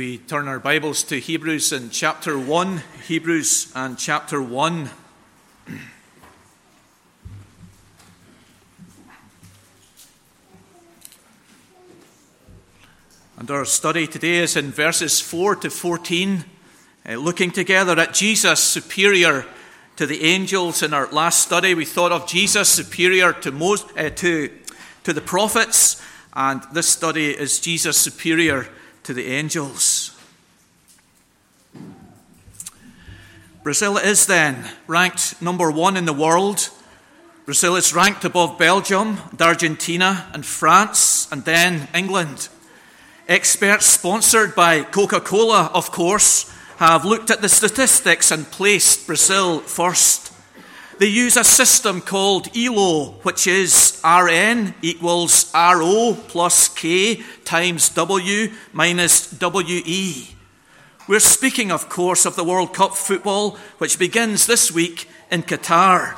we turn our Bibles to Hebrews in chapter 1. Hebrews and chapter 1. And our study today is in verses 4 to 14, uh, looking together at Jesus superior to the angels. In our last study, we thought of Jesus superior to, uh, to, to the prophets, and this study is Jesus superior to the angels. Brazil is then ranked number one in the world. Brazil is ranked above Belgium and Argentina and France and then England. Experts sponsored by Coca Cola, of course, have looked at the statistics and placed Brazil first. They use a system called ELO, which is Rn equals RO plus K times W minus WE. We're speaking, of course, of the World Cup football, which begins this week in Qatar.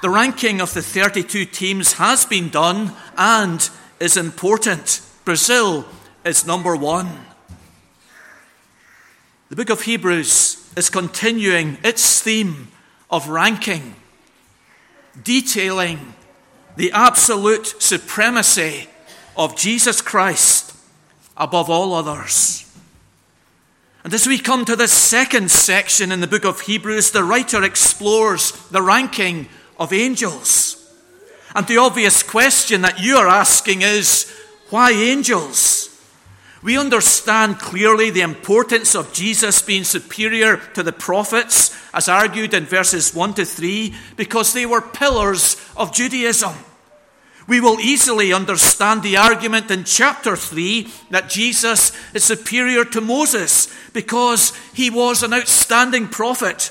The ranking of the 32 teams has been done and is important. Brazil is number one. The book of Hebrews is continuing its theme of ranking, detailing the absolute supremacy of Jesus Christ above all others. And as we come to this second section in the book of Hebrews, the writer explores the ranking of angels. And the obvious question that you are asking is why angels? We understand clearly the importance of Jesus being superior to the prophets, as argued in verses 1 to 3, because they were pillars of Judaism. We will easily understand the argument in chapter 3 that Jesus is superior to Moses because he was an outstanding prophet.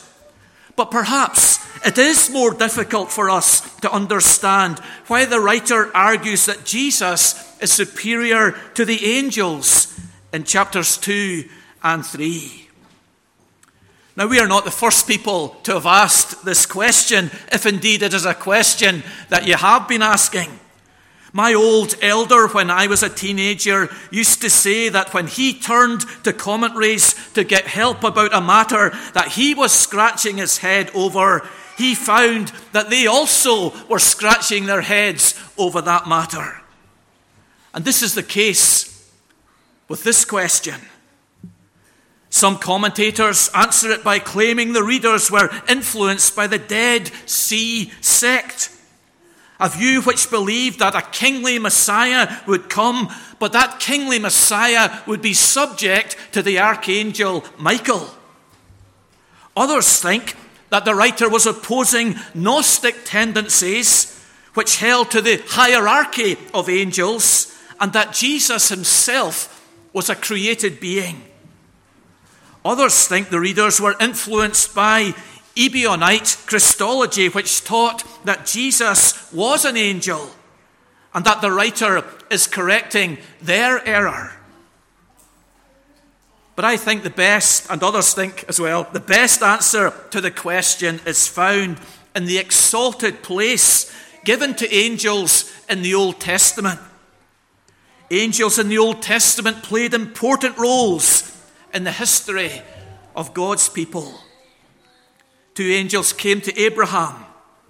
But perhaps it is more difficult for us to understand why the writer argues that Jesus is superior to the angels in chapters 2 and 3. Now, we are not the first people to have asked this question, if indeed it is a question that you have been asking. My old elder, when I was a teenager, used to say that when he turned to commentaries to get help about a matter that he was scratching his head over, he found that they also were scratching their heads over that matter. And this is the case with this question. Some commentators answer it by claiming the readers were influenced by the Dead Sea sect, a view which believed that a kingly Messiah would come, but that kingly Messiah would be subject to the archangel Michael. Others think that the writer was opposing Gnostic tendencies which held to the hierarchy of angels and that Jesus himself was a created being. Others think the readers were influenced by Ebionite Christology, which taught that Jesus was an angel and that the writer is correcting their error. But I think the best, and others think as well, the best answer to the question is found in the exalted place given to angels in the Old Testament. Angels in the Old Testament played important roles in the history of God's people. Two angels came to Abraham,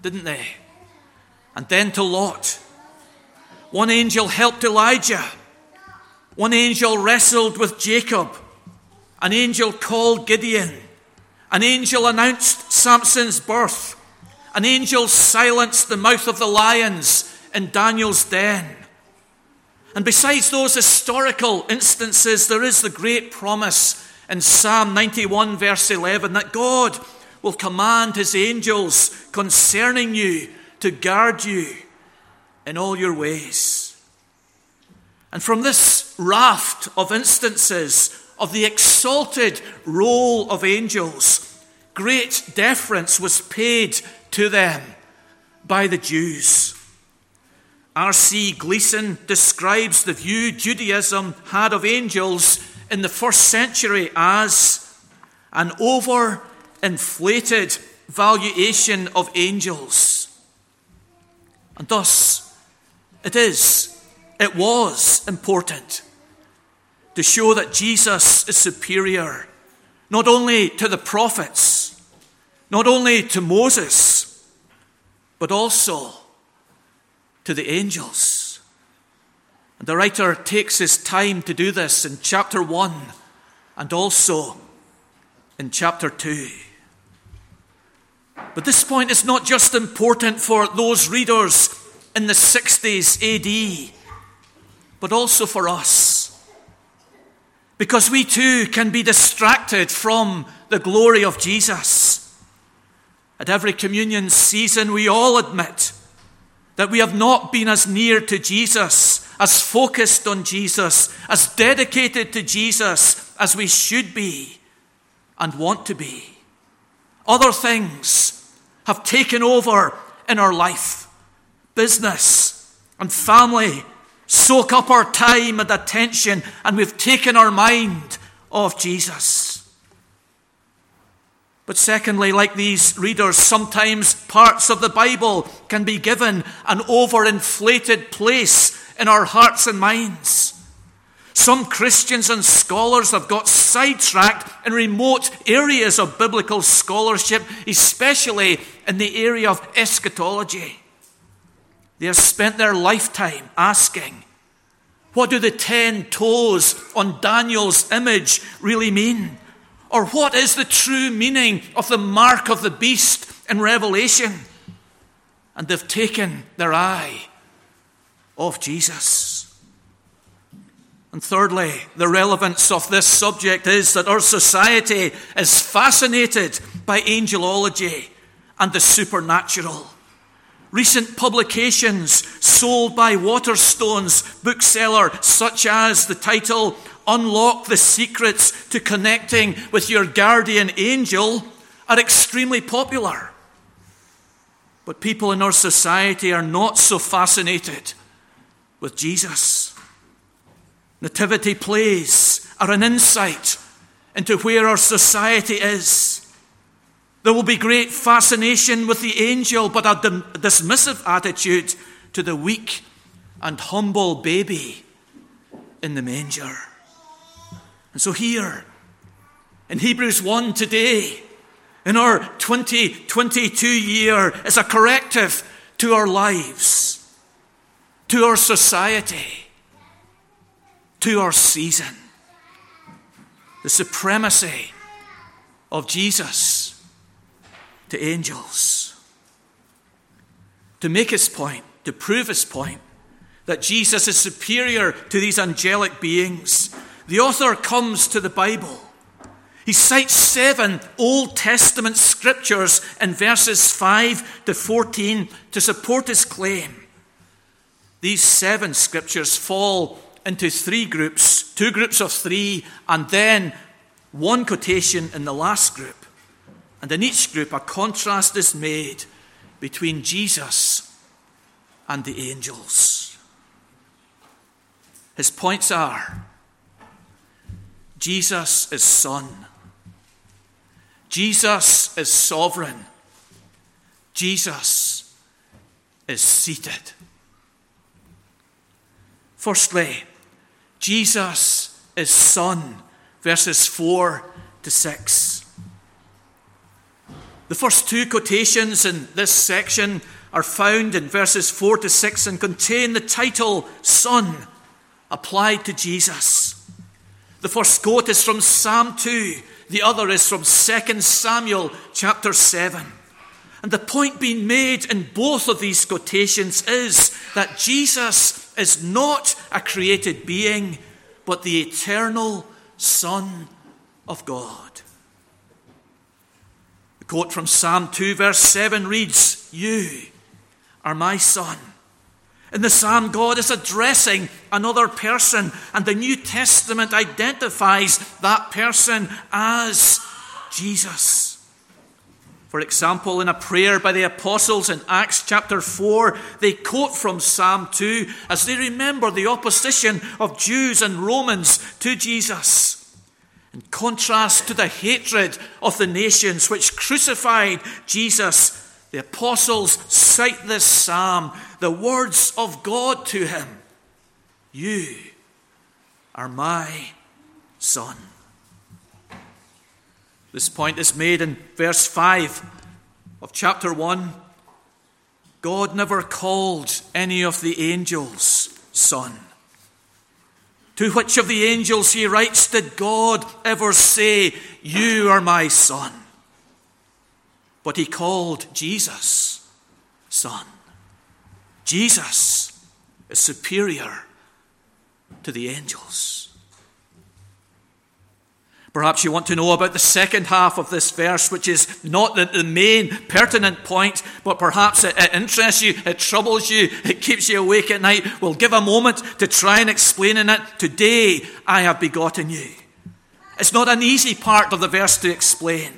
didn't they? And then to Lot. One angel helped Elijah. One angel wrestled with Jacob. An angel called Gideon. An angel announced Samson's birth. An angel silenced the mouth of the lions in Daniel's den. And besides those historical instances, there is the great promise in Psalm 91, verse 11, that God will command his angels concerning you to guard you in all your ways. And from this raft of instances of the exalted role of angels, great deference was paid to them by the Jews. R.C. Gleason describes the view Judaism had of angels in the first century as an over-inflated valuation of angels. And thus, it is, it was important to show that Jesus is superior not only to the prophets, not only to Moses, but also to the angels. And the writer takes his time to do this in chapter 1 and also in chapter 2. But this point is not just important for those readers in the 60s AD, but also for us. Because we too can be distracted from the glory of Jesus. At every communion season, we all admit that we have not been as near to Jesus, as focused on Jesus, as dedicated to Jesus as we should be and want to be. Other things have taken over in our life business and family soak up our time and attention, and we've taken our mind off Jesus. But secondly, like these readers, sometimes parts of the Bible can be given an overinflated place in our hearts and minds. Some Christians and scholars have got sidetracked in remote areas of biblical scholarship, especially in the area of eschatology. They have spent their lifetime asking, what do the ten toes on Daniel's image really mean? Or what is the true meaning of the mark of the beast in Revelation? And they've taken their eye off Jesus. And thirdly, the relevance of this subject is that our society is fascinated by angelology and the supernatural. Recent publications sold by Waterstones bookseller, such as the title Unlock the Secrets to Connecting with Your Guardian Angel, are extremely popular. But people in our society are not so fascinated with Jesus. Nativity plays are an insight into where our society is. There will be great fascination with the angel, but a dismissive attitude to the weak and humble baby in the manger. And so, here in Hebrews 1 today, in our 2022 year, is a corrective to our lives, to our society, to our season. The supremacy of Jesus to angels. To make his point, to prove his point, that Jesus is superior to these angelic beings, the author comes to the Bible. He cites seven Old Testament scriptures in verses 5 to 14 to support his claim. These seven scriptures fall into three groups two groups of three, and then one quotation in the last group. And in each group, a contrast is made between Jesus and the angels. His points are Jesus is Son, Jesus is sovereign, Jesus is seated. Firstly, Jesus is Son, verses 4 to 6. The first two quotations in this section are found in verses 4 to 6 and contain the title Son applied to Jesus. The first quote is from Psalm 2, the other is from 2 Samuel chapter 7. And the point being made in both of these quotations is that Jesus is not a created being, but the eternal Son of God The quote from Psalm 2, verse 7 reads, You are my son. In the psalm, God is addressing another person, and the New Testament identifies that person as Jesus. For example, in a prayer by the apostles in Acts chapter 4, they quote from Psalm 2 as they remember the opposition of Jews and Romans to Jesus. In contrast to the hatred of the nations which crucified Jesus, the apostles cite this psalm, the words of God to him You are my Son. This point is made in verse 5 of chapter 1. God never called any of the angels son. To which of the angels, he writes, did God ever say, You are my son? But he called Jesus son. Jesus is superior to the angels. Perhaps you want to know about the second half of this verse, which is not the, the main pertinent point, but perhaps it, it, interests you, it troubles you, it keeps you awake at night. We'll give a moment to try and explain in it. Today I have begotten you. It's not an easy part of the verse to explain.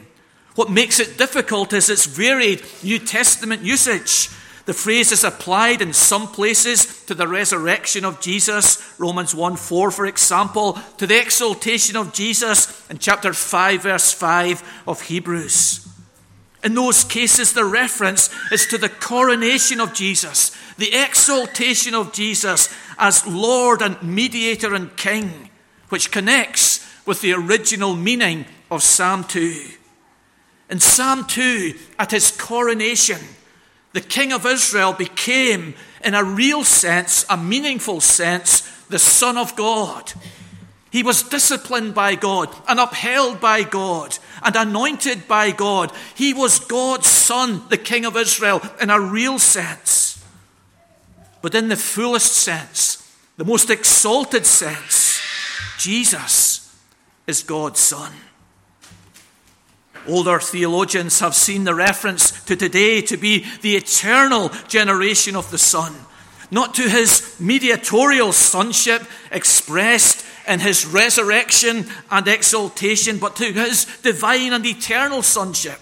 What makes it difficult is its varied New Testament usage. The phrase is applied in some places to the resurrection of Jesus, Romans 1 4, for example, to the exaltation of Jesus in chapter 5, verse 5 of Hebrews. In those cases, the reference is to the coronation of Jesus, the exaltation of Jesus as Lord and mediator and King, which connects with the original meaning of Psalm 2. In Psalm 2, at his coronation, the king of Israel became, in a real sense, a meaningful sense, the Son of God. He was disciplined by God and upheld by God and anointed by God. He was God's Son, the King of Israel, in a real sense. But in the fullest sense, the most exalted sense, Jesus is God's Son. Older theologians have seen the reference to today to be the eternal generation of the Son, not to his mediatorial sonship expressed in his resurrection and exaltation, but to his divine and eternal sonship.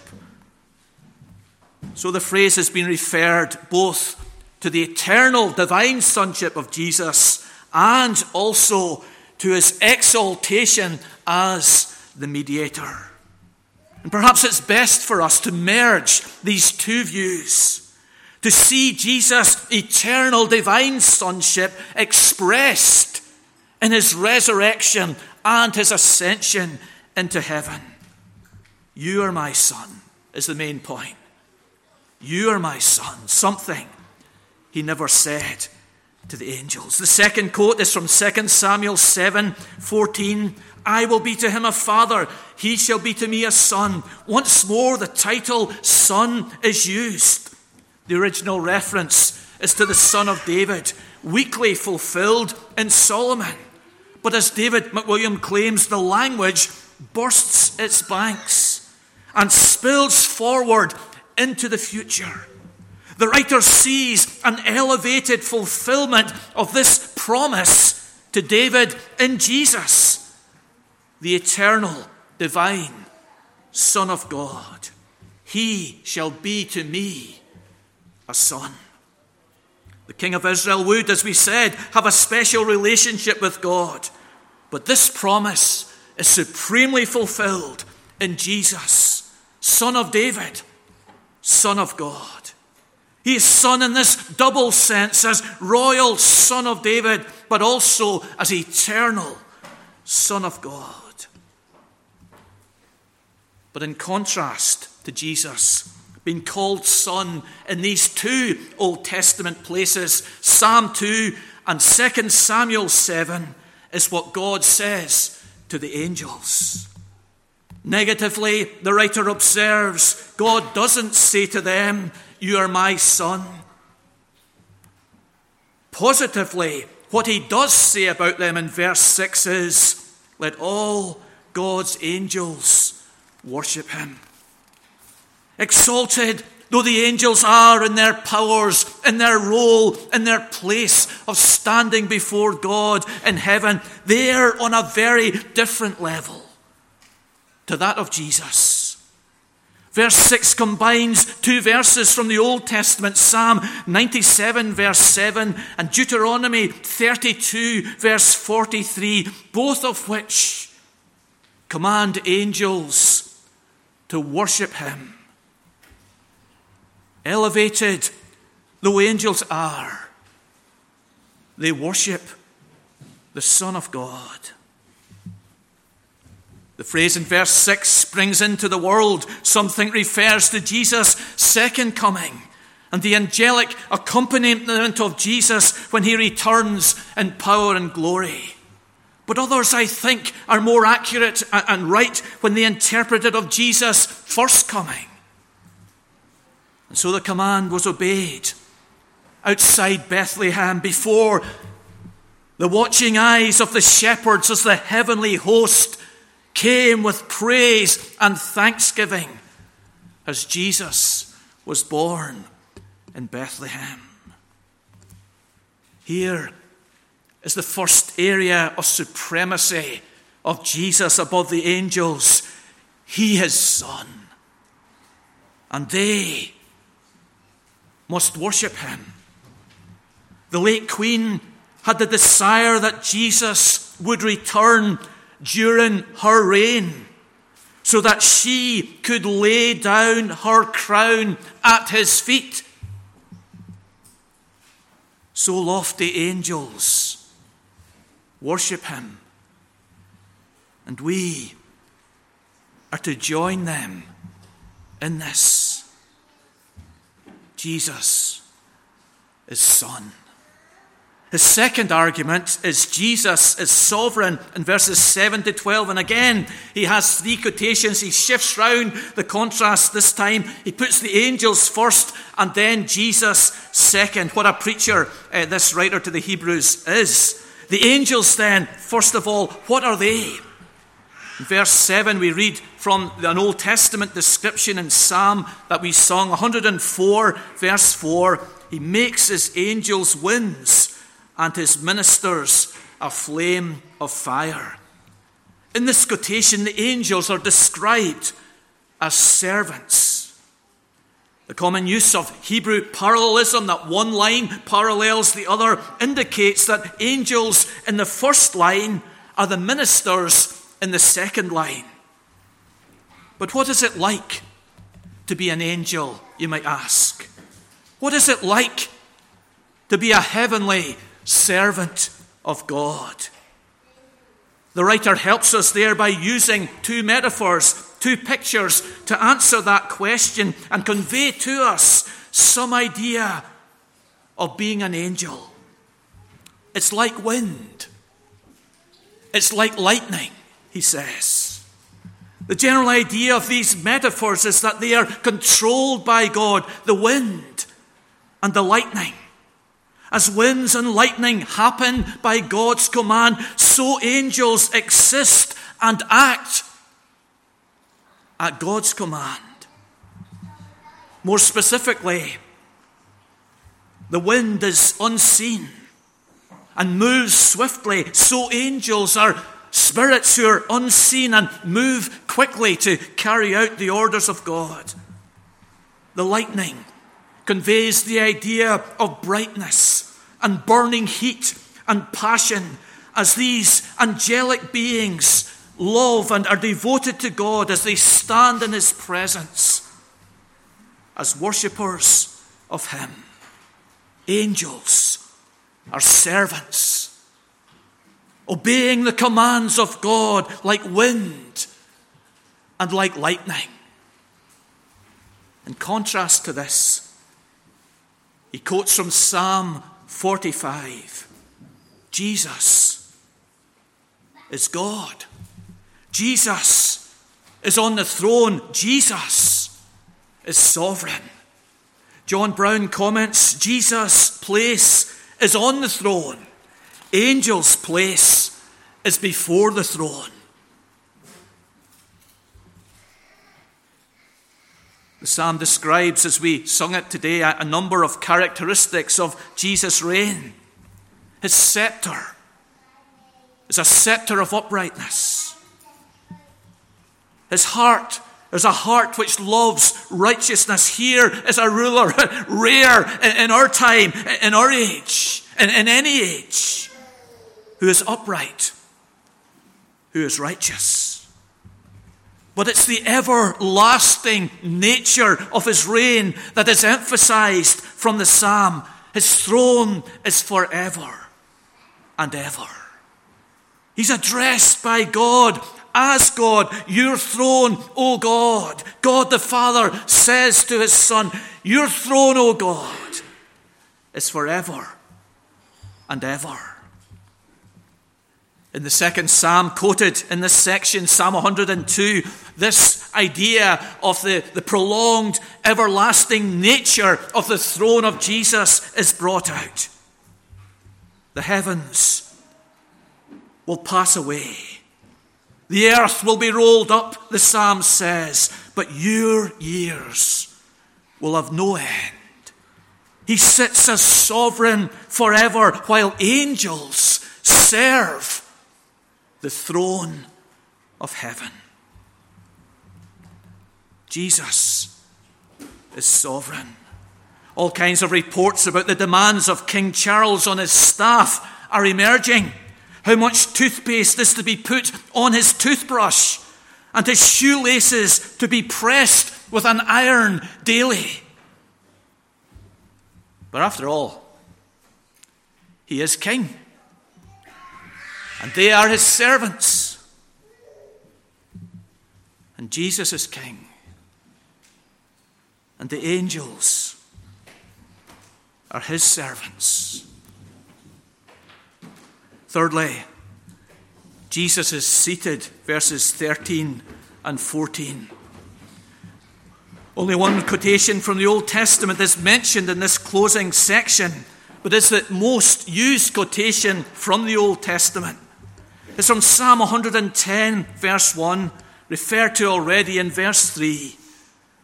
So the phrase has been referred both to the eternal divine sonship of Jesus and also to his exaltation as the mediator. And perhaps it's best for us to merge these two views, to see Jesus' eternal divine sonship expressed in his resurrection and his ascension into heaven. You are my son, is the main point. You are my son, something he never said to the angels. The second quote is from 2 Samuel 7 14. I will be to him a father, he shall be to me a son. Once more, the title son is used. The original reference is to the son of David, weakly fulfilled in Solomon. But as David McWilliam claims, the language bursts its banks and spills forward into the future. The writer sees an elevated fulfillment of this promise to David in Jesus, the eternal, divine Son of God. He shall be to me a son. The king of Israel would, as we said, have a special relationship with God. But this promise is supremely fulfilled in Jesus, son of David, son of God. He is son in this double sense as royal son of David, but also as eternal son of God. But in contrast to Jesus, being called son in these two Old Testament places, Psalm 2 and 2 Samuel 7, is what God says to the angels. Negatively, the writer observes God doesn't say to them, You are my son. Positively, what he does say about them in verse 6 is, Let all God's angels worship him. Exalted though the angels are in their powers, in their role, in their place of standing before God in heaven, they are on a very different level to that of Jesus. Verse 6 combines two verses from the Old Testament Psalm 97, verse 7, and Deuteronomy 32, verse 43, both of which command angels to worship Him. Elevated though angels are, they worship the Son of God. The phrase in verse 6 springs into the world. Something refers to Jesus' second coming and the angelic accompaniment of Jesus when he returns in power and glory. But others, I think, are more accurate and right when they interpret it of Jesus' first coming. And so the command was obeyed outside Bethlehem before the watching eyes of the shepherds as the heavenly host came with praise and thanksgiving as Jesus was born in Bethlehem. Here is the first area of supremacy of Jesus above the angels. He is Son. And they must worship him. The late Queen had the desire that Jesus would return during her reign so that she could lay down her crown at his feet. So lofty angels worship him, and we are to join them in this. Jesus is Son. His second argument is Jesus is sovereign in verses 7 to 12. And again, he has three quotations. He shifts round the contrast this time. He puts the angels first and then Jesus second. What a preacher uh, this writer to the Hebrews is. The angels, then, first of all, what are they? In verse 7, we read from an Old Testament description in Psalm that we sung, 104, verse 4. He makes his angels winds and his ministers a flame of fire. In this quotation, the angels are described as servants. The common use of Hebrew parallelism, that one line parallels the other, indicates that angels in the first line are the ministers in the second line. But what is it like to be an angel, you might ask? What is it like to be a heavenly servant of God. The writer helps us there by using two metaphors, two pictures to answer that question and convey to us some idea of being an angel. It's like wind, it's like lightning, he says. The general idea of these metaphors is that they are controlled by God, the wind and the lightning. As winds and lightning happen by God's command, so angels exist and act at God's command. More specifically, the wind is unseen and moves swiftly, so angels are spirits who are unseen and move quickly to carry out the orders of God. The lightning conveys the idea of brightness and burning heat and passion as these angelic beings love and are devoted to God as they stand in His presence as worshippers of Him. Angels are servants, obeying the commands of God like wind and like lightning. In contrast to this, he quotes from Psalm 45 Jesus is God. Jesus is on the throne. Jesus is sovereign. John Brown comments Jesus' place is on the throne, angels' place is before the throne. The psalm describes, as we sung it today, a number of characteristics of Jesus' reign. His scepter is a scepter of uprightness. His heart is a heart which loves righteousness. Here is a ruler, rare in our time, in our age, in, in any age, who is upright, who is righteous. But it's the everlasting nature of his reign that is emphasized from the psalm. His throne is forever and ever. He's addressed by God as God. Your throne, O God. God the Father says to his Son, Your throne, O God, is forever and ever. In the second psalm quoted in this section, Psalm 102, this idea of the, the prolonged, everlasting nature of the throne of Jesus is brought out. The heavens will pass away. The earth will be rolled up, the psalm says, but your years will have no end. He sits as sovereign forever while angels serve the throne of heaven. Jesus is sovereign. All kinds of reports about the demands of King Charles on his staff are emerging. How much toothpaste is to be put on his toothbrush, and his shoelaces to be pressed with an iron daily. But after all, he is king, and they are his servants. And Jesus is king, and the angels are his servants. Thirdly, Jesus is seated, verses 13 and 14. Only one quotation from the Old Testament is mentioned in this closing section, but it's the most used quotation from the Old Testament. It's from Psalm 110, verse 1, referred to already in verse 3.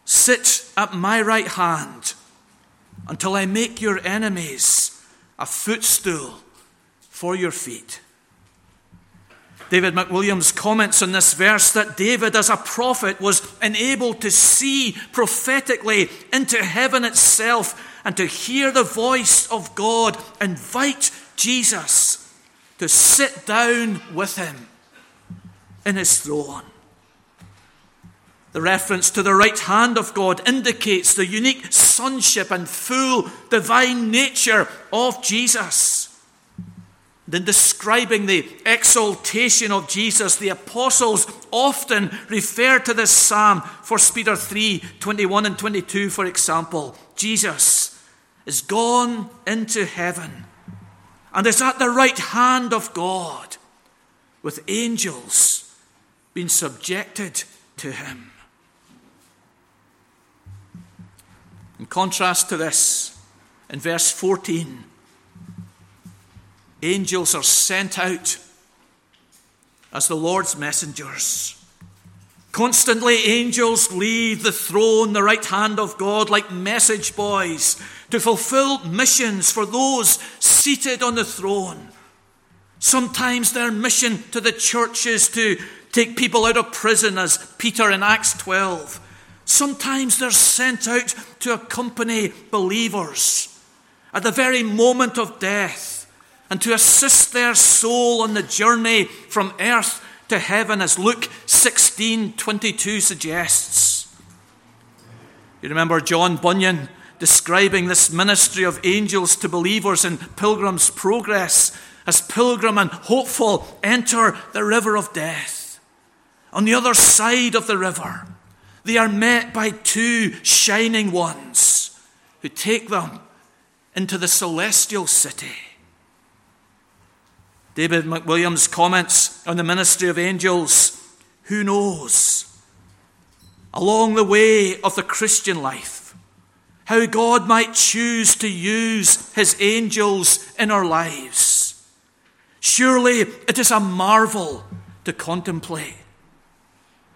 Sit at my right hand until I make your enemies a footstool for your feet. David McWilliams comments on this verse that David, as a prophet, was enabled to see prophetically into heaven itself and to hear the voice of God invite Jesus to sit down with him in his throne. The reference to the right hand of God indicates the unique sonship and full divine nature of Jesus. In describing the exaltation of Jesus, the apostles often refer to this psalm, 1 Peter 3 21 and 22, for example. Jesus is gone into heaven and is at the right hand of God, with angels being subjected to him. In contrast to this, in verse 14, Angels are sent out as the Lord's messengers. Constantly, angels leave the throne, the right hand of God, like message boys to fulfill missions for those seated on the throne. Sometimes their mission to the church is to take people out of prison, as Peter in Acts 12. Sometimes they're sent out to accompany believers at the very moment of death and to assist their soul on the journey from earth to heaven, as Luke 16 22 suggests. You remember John Bunyan describing this ministry of angels to believers in Pilgrim's Progress as pilgrim and hopeful enter the river of death. On the other side of the river, they are met by two shining ones who take them into the celestial city. David McWilliams comments on the ministry of angels. Who knows? Along the way of the Christian life, how God might choose to use his angels in our lives. Surely it is a marvel to contemplate.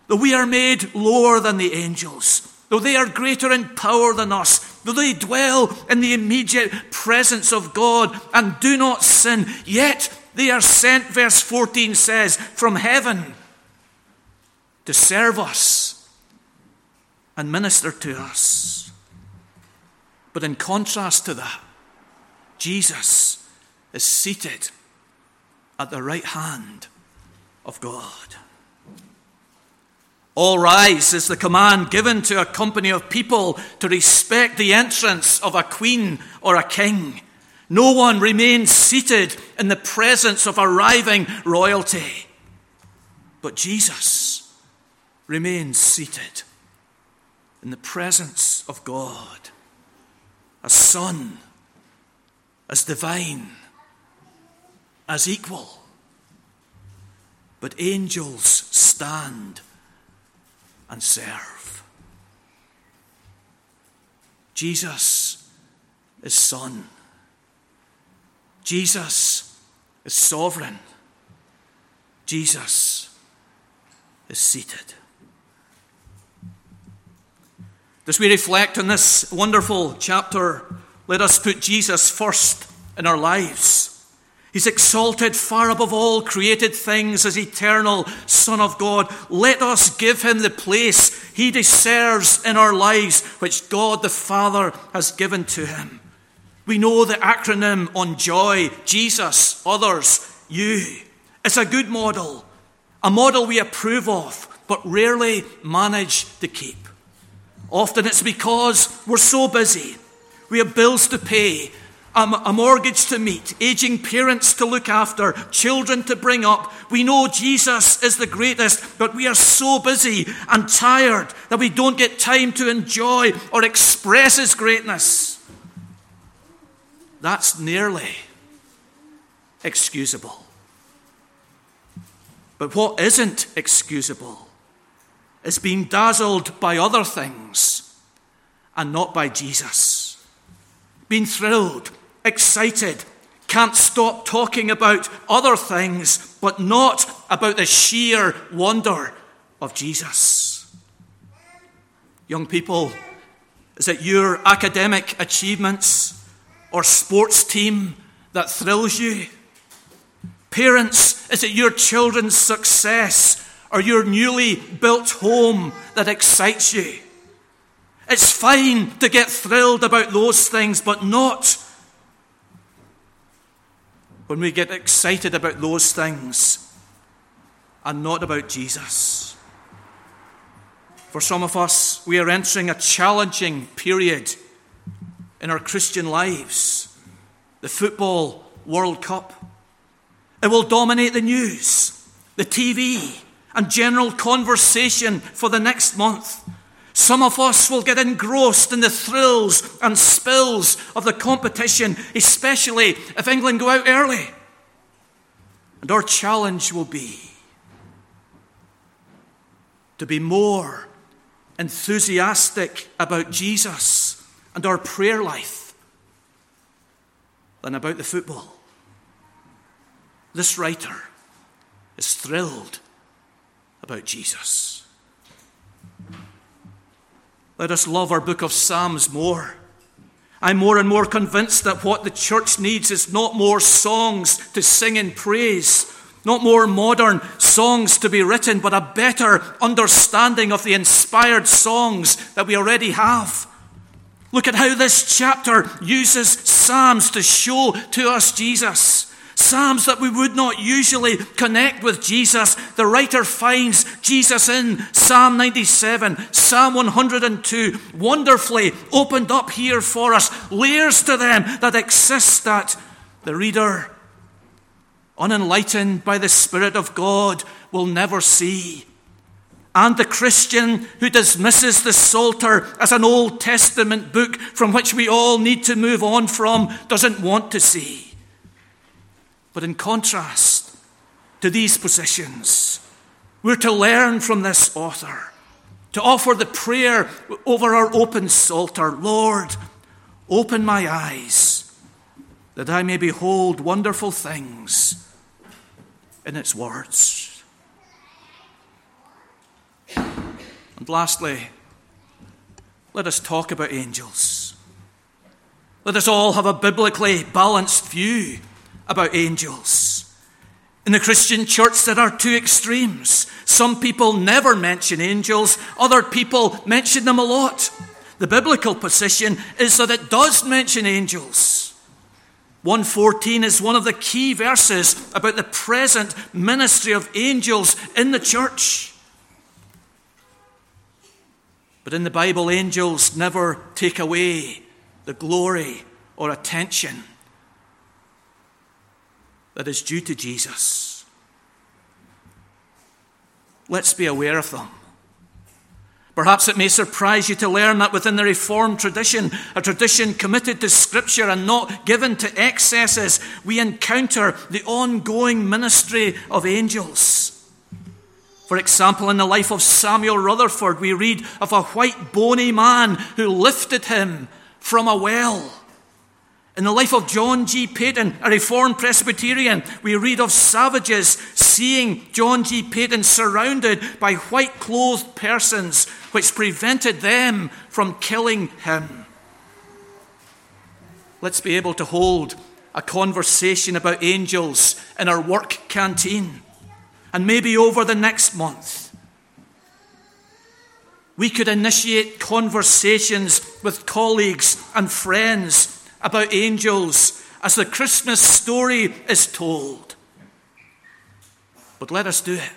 Though we are made lower than the angels, though they are greater in power than us, though they dwell in the immediate presence of God and do not sin, yet they are sent, verse 14 says, from heaven to serve us and minister to us. But in contrast to that, Jesus is seated at the right hand of God. All rise is the command given to a company of people to respect the entrance of a queen or a king. No one remains seated in the presence of arriving royalty. But Jesus remains seated in the presence of God as Son, as divine, as equal. But angels stand and serve. Jesus is Son. Jesus is sovereign. Jesus is seated. As we reflect on this wonderful chapter, let us put Jesus first in our lives. He's exalted far above all created things as eternal Son of God. Let us give him the place he deserves in our lives, which God the Father has given to him. We know the acronym on joy Jesus, others, you. It's a good model, a model we approve of, but rarely manage to keep. Often it's because we're so busy. We have bills to pay, a mortgage to meet, aging parents to look after, children to bring up. We know Jesus is the greatest, but we are so busy and tired that we don't get time to enjoy or express his greatness. That's nearly excusable. But what isn't excusable is being dazzled by other things and not by Jesus. Being thrilled excited, can't stop talking about other things, but not about the sheer wonder of Jesus. Young people, is it your academic achievements or sports team that thrills you? Parents, is it your children's success or your newly built home that excites you? It's fine to get thrilled about those things, but not when we get excited about those things and not about Jesus. For some of us, we are entering a challenging period in our Christian lives. The Football World Cup. It will dominate the news, the TV, and general conversation for the next month. Some of us will get engrossed in the thrills and spills of the competition, especially if England go out early. And our challenge will be to be more enthusiastic about Jesus and our prayer life than about the football. This writer is thrilled about Jesus. Let us love our book of Psalms more. I'm more and more convinced that what the church needs is not more songs to sing in praise, not more modern songs to be written, but a better understanding of the inspired songs that we already have. Look at how this chapter uses Psalms to show to us Jesus. Psalms that we would not usually connect with Jesus. The writer finds Jesus in Psalm 97, Psalm 102, wonderfully opened up here for us, layers to them that exist that the reader, unenlightened by the Spirit of God, will never see. And the Christian who dismisses the Psalter as an Old Testament book from which we all need to move on from doesn't want to see. But in contrast to these positions, we're to learn from this author, to offer the prayer over our open psalter Lord, open my eyes that I may behold wonderful things in its words. And lastly, let us talk about angels. Let us all have a biblically balanced view about angels. In the Christian church, there are two extremes. Some people never mention angels, other people mention them a lot. The biblical position is that it does mention angels. 114 is one of the key verses about the present ministry of angels in the church. But in the Bible, angels never take away the glory or attention that is due to Jesus. let's be aware of them. Perhaps it may surprise you to learn that within the Reformed tradition, a tradition committed to Scripture and not given to excesses, we encounter the ongoing ministry of angels. For example, in the life of Samuel Rutherford, we read of a white, bony man who lifted him from a well. In the life of John G. Paton, a Reformed Presbyterian, we read of savages seeing John G. Paton surrounded by white clothed persons, which prevented them from killing him. Let's be able to hold a conversation about angels in our work canteen, and maybe over the next month. We could initiate conversations with colleagues and friends about angels as the Christmas story is told. But let us do it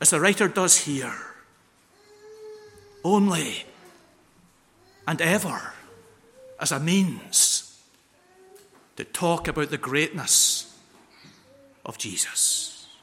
as the writer does here only and ever as a means to talk about the greatness of Jesus.